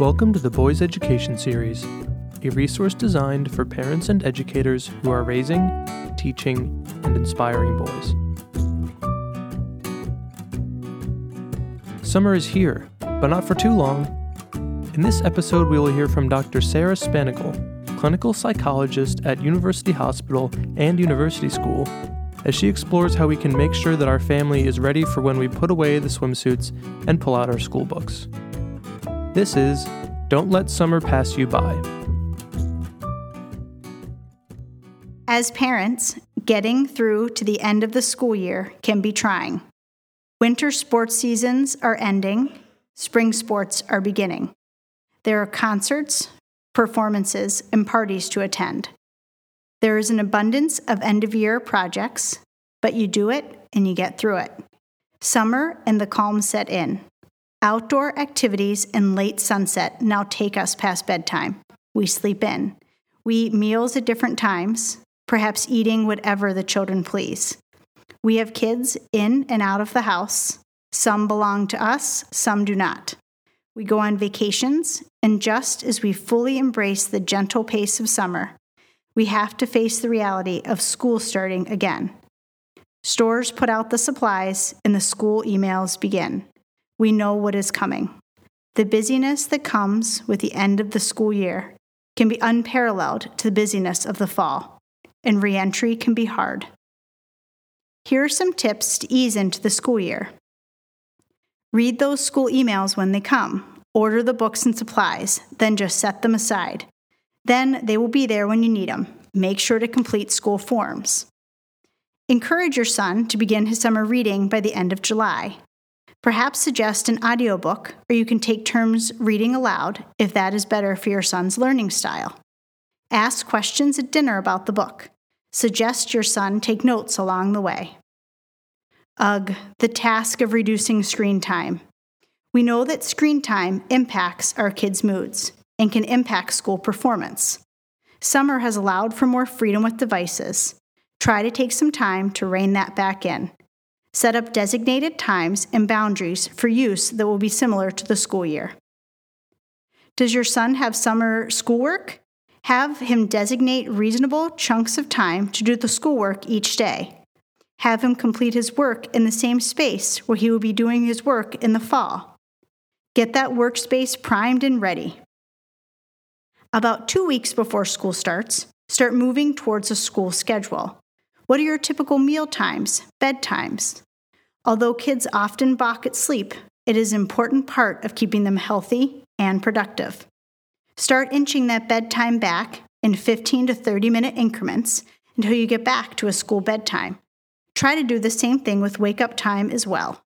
Welcome to the Boys Education Series, a resource designed for parents and educators who are raising, teaching, and inspiring boys. Summer is here, but not for too long. In this episode, we will hear from Dr. Sarah Spanigle, clinical psychologist at University Hospital and University School, as she explores how we can make sure that our family is ready for when we put away the swimsuits and pull out our school books. This is Don't Let Summer Pass You By. As parents, getting through to the end of the school year can be trying. Winter sports seasons are ending, spring sports are beginning. There are concerts, performances, and parties to attend. There is an abundance of end of year projects, but you do it and you get through it. Summer and the calm set in. Outdoor activities and late sunset now take us past bedtime. We sleep in. We eat meals at different times, perhaps eating whatever the children please. We have kids in and out of the house. Some belong to us, some do not. We go on vacations, and just as we fully embrace the gentle pace of summer, we have to face the reality of school starting again. Stores put out the supplies, and the school emails begin we know what is coming. The busyness that comes with the end of the school year can be unparalleled to the busyness of the fall, and reentry can be hard. Here are some tips to ease into the school year. Read those school emails when they come. Order the books and supplies, then just set them aside. Then they will be there when you need them. Make sure to complete school forms. Encourage your son to begin his summer reading by the end of July. Perhaps suggest an audiobook, or you can take turns reading aloud if that is better for your son's learning style. Ask questions at dinner about the book. Suggest your son take notes along the way. Ugh, the task of reducing screen time. We know that screen time impacts our kids' moods and can impact school performance. Summer has allowed for more freedom with devices. Try to take some time to rein that back in. Set up designated times and boundaries for use that will be similar to the school year. Does your son have summer schoolwork? Have him designate reasonable chunks of time to do the schoolwork each day. Have him complete his work in the same space where he will be doing his work in the fall. Get that workspace primed and ready. About two weeks before school starts, start moving towards a school schedule. What are your typical meal times, bedtimes? Although kids often balk at sleep, it is an important part of keeping them healthy and productive. Start inching that bedtime back in 15 to 30 minute increments until you get back to a school bedtime. Try to do the same thing with wake up time as well.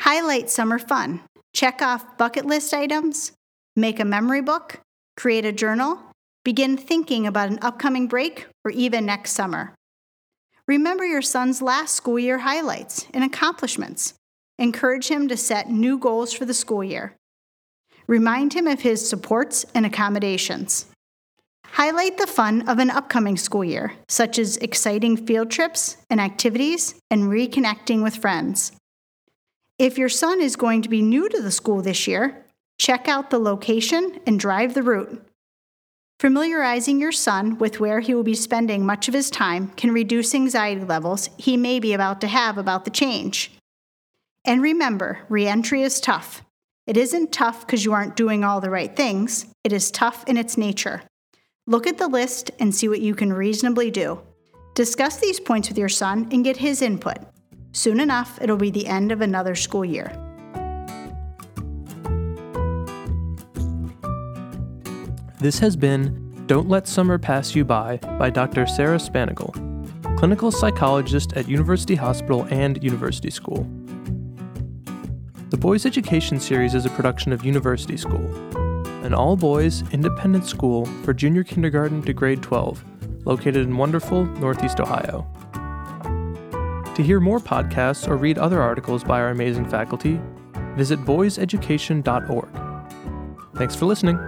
Highlight summer fun. Check off bucket list items, make a memory book, create a journal, begin thinking about an upcoming break or even next summer. Remember your son's last school year highlights and accomplishments. Encourage him to set new goals for the school year. Remind him of his supports and accommodations. Highlight the fun of an upcoming school year, such as exciting field trips and activities and reconnecting with friends. If your son is going to be new to the school this year, check out the location and drive the route. Familiarizing your son with where he will be spending much of his time can reduce anxiety levels he may be about to have about the change. And remember, reentry is tough. It isn't tough because you aren't doing all the right things, it is tough in its nature. Look at the list and see what you can reasonably do. Discuss these points with your son and get his input. Soon enough, it'll be the end of another school year. This has been Don't Let Summer Pass You By by Dr. Sarah Spanigle, clinical psychologist at University Hospital and University School. The Boys Education Series is a production of University School, an all boys independent school for junior kindergarten to grade 12, located in wonderful Northeast Ohio. To hear more podcasts or read other articles by our amazing faculty, visit boyseducation.org. Thanks for listening.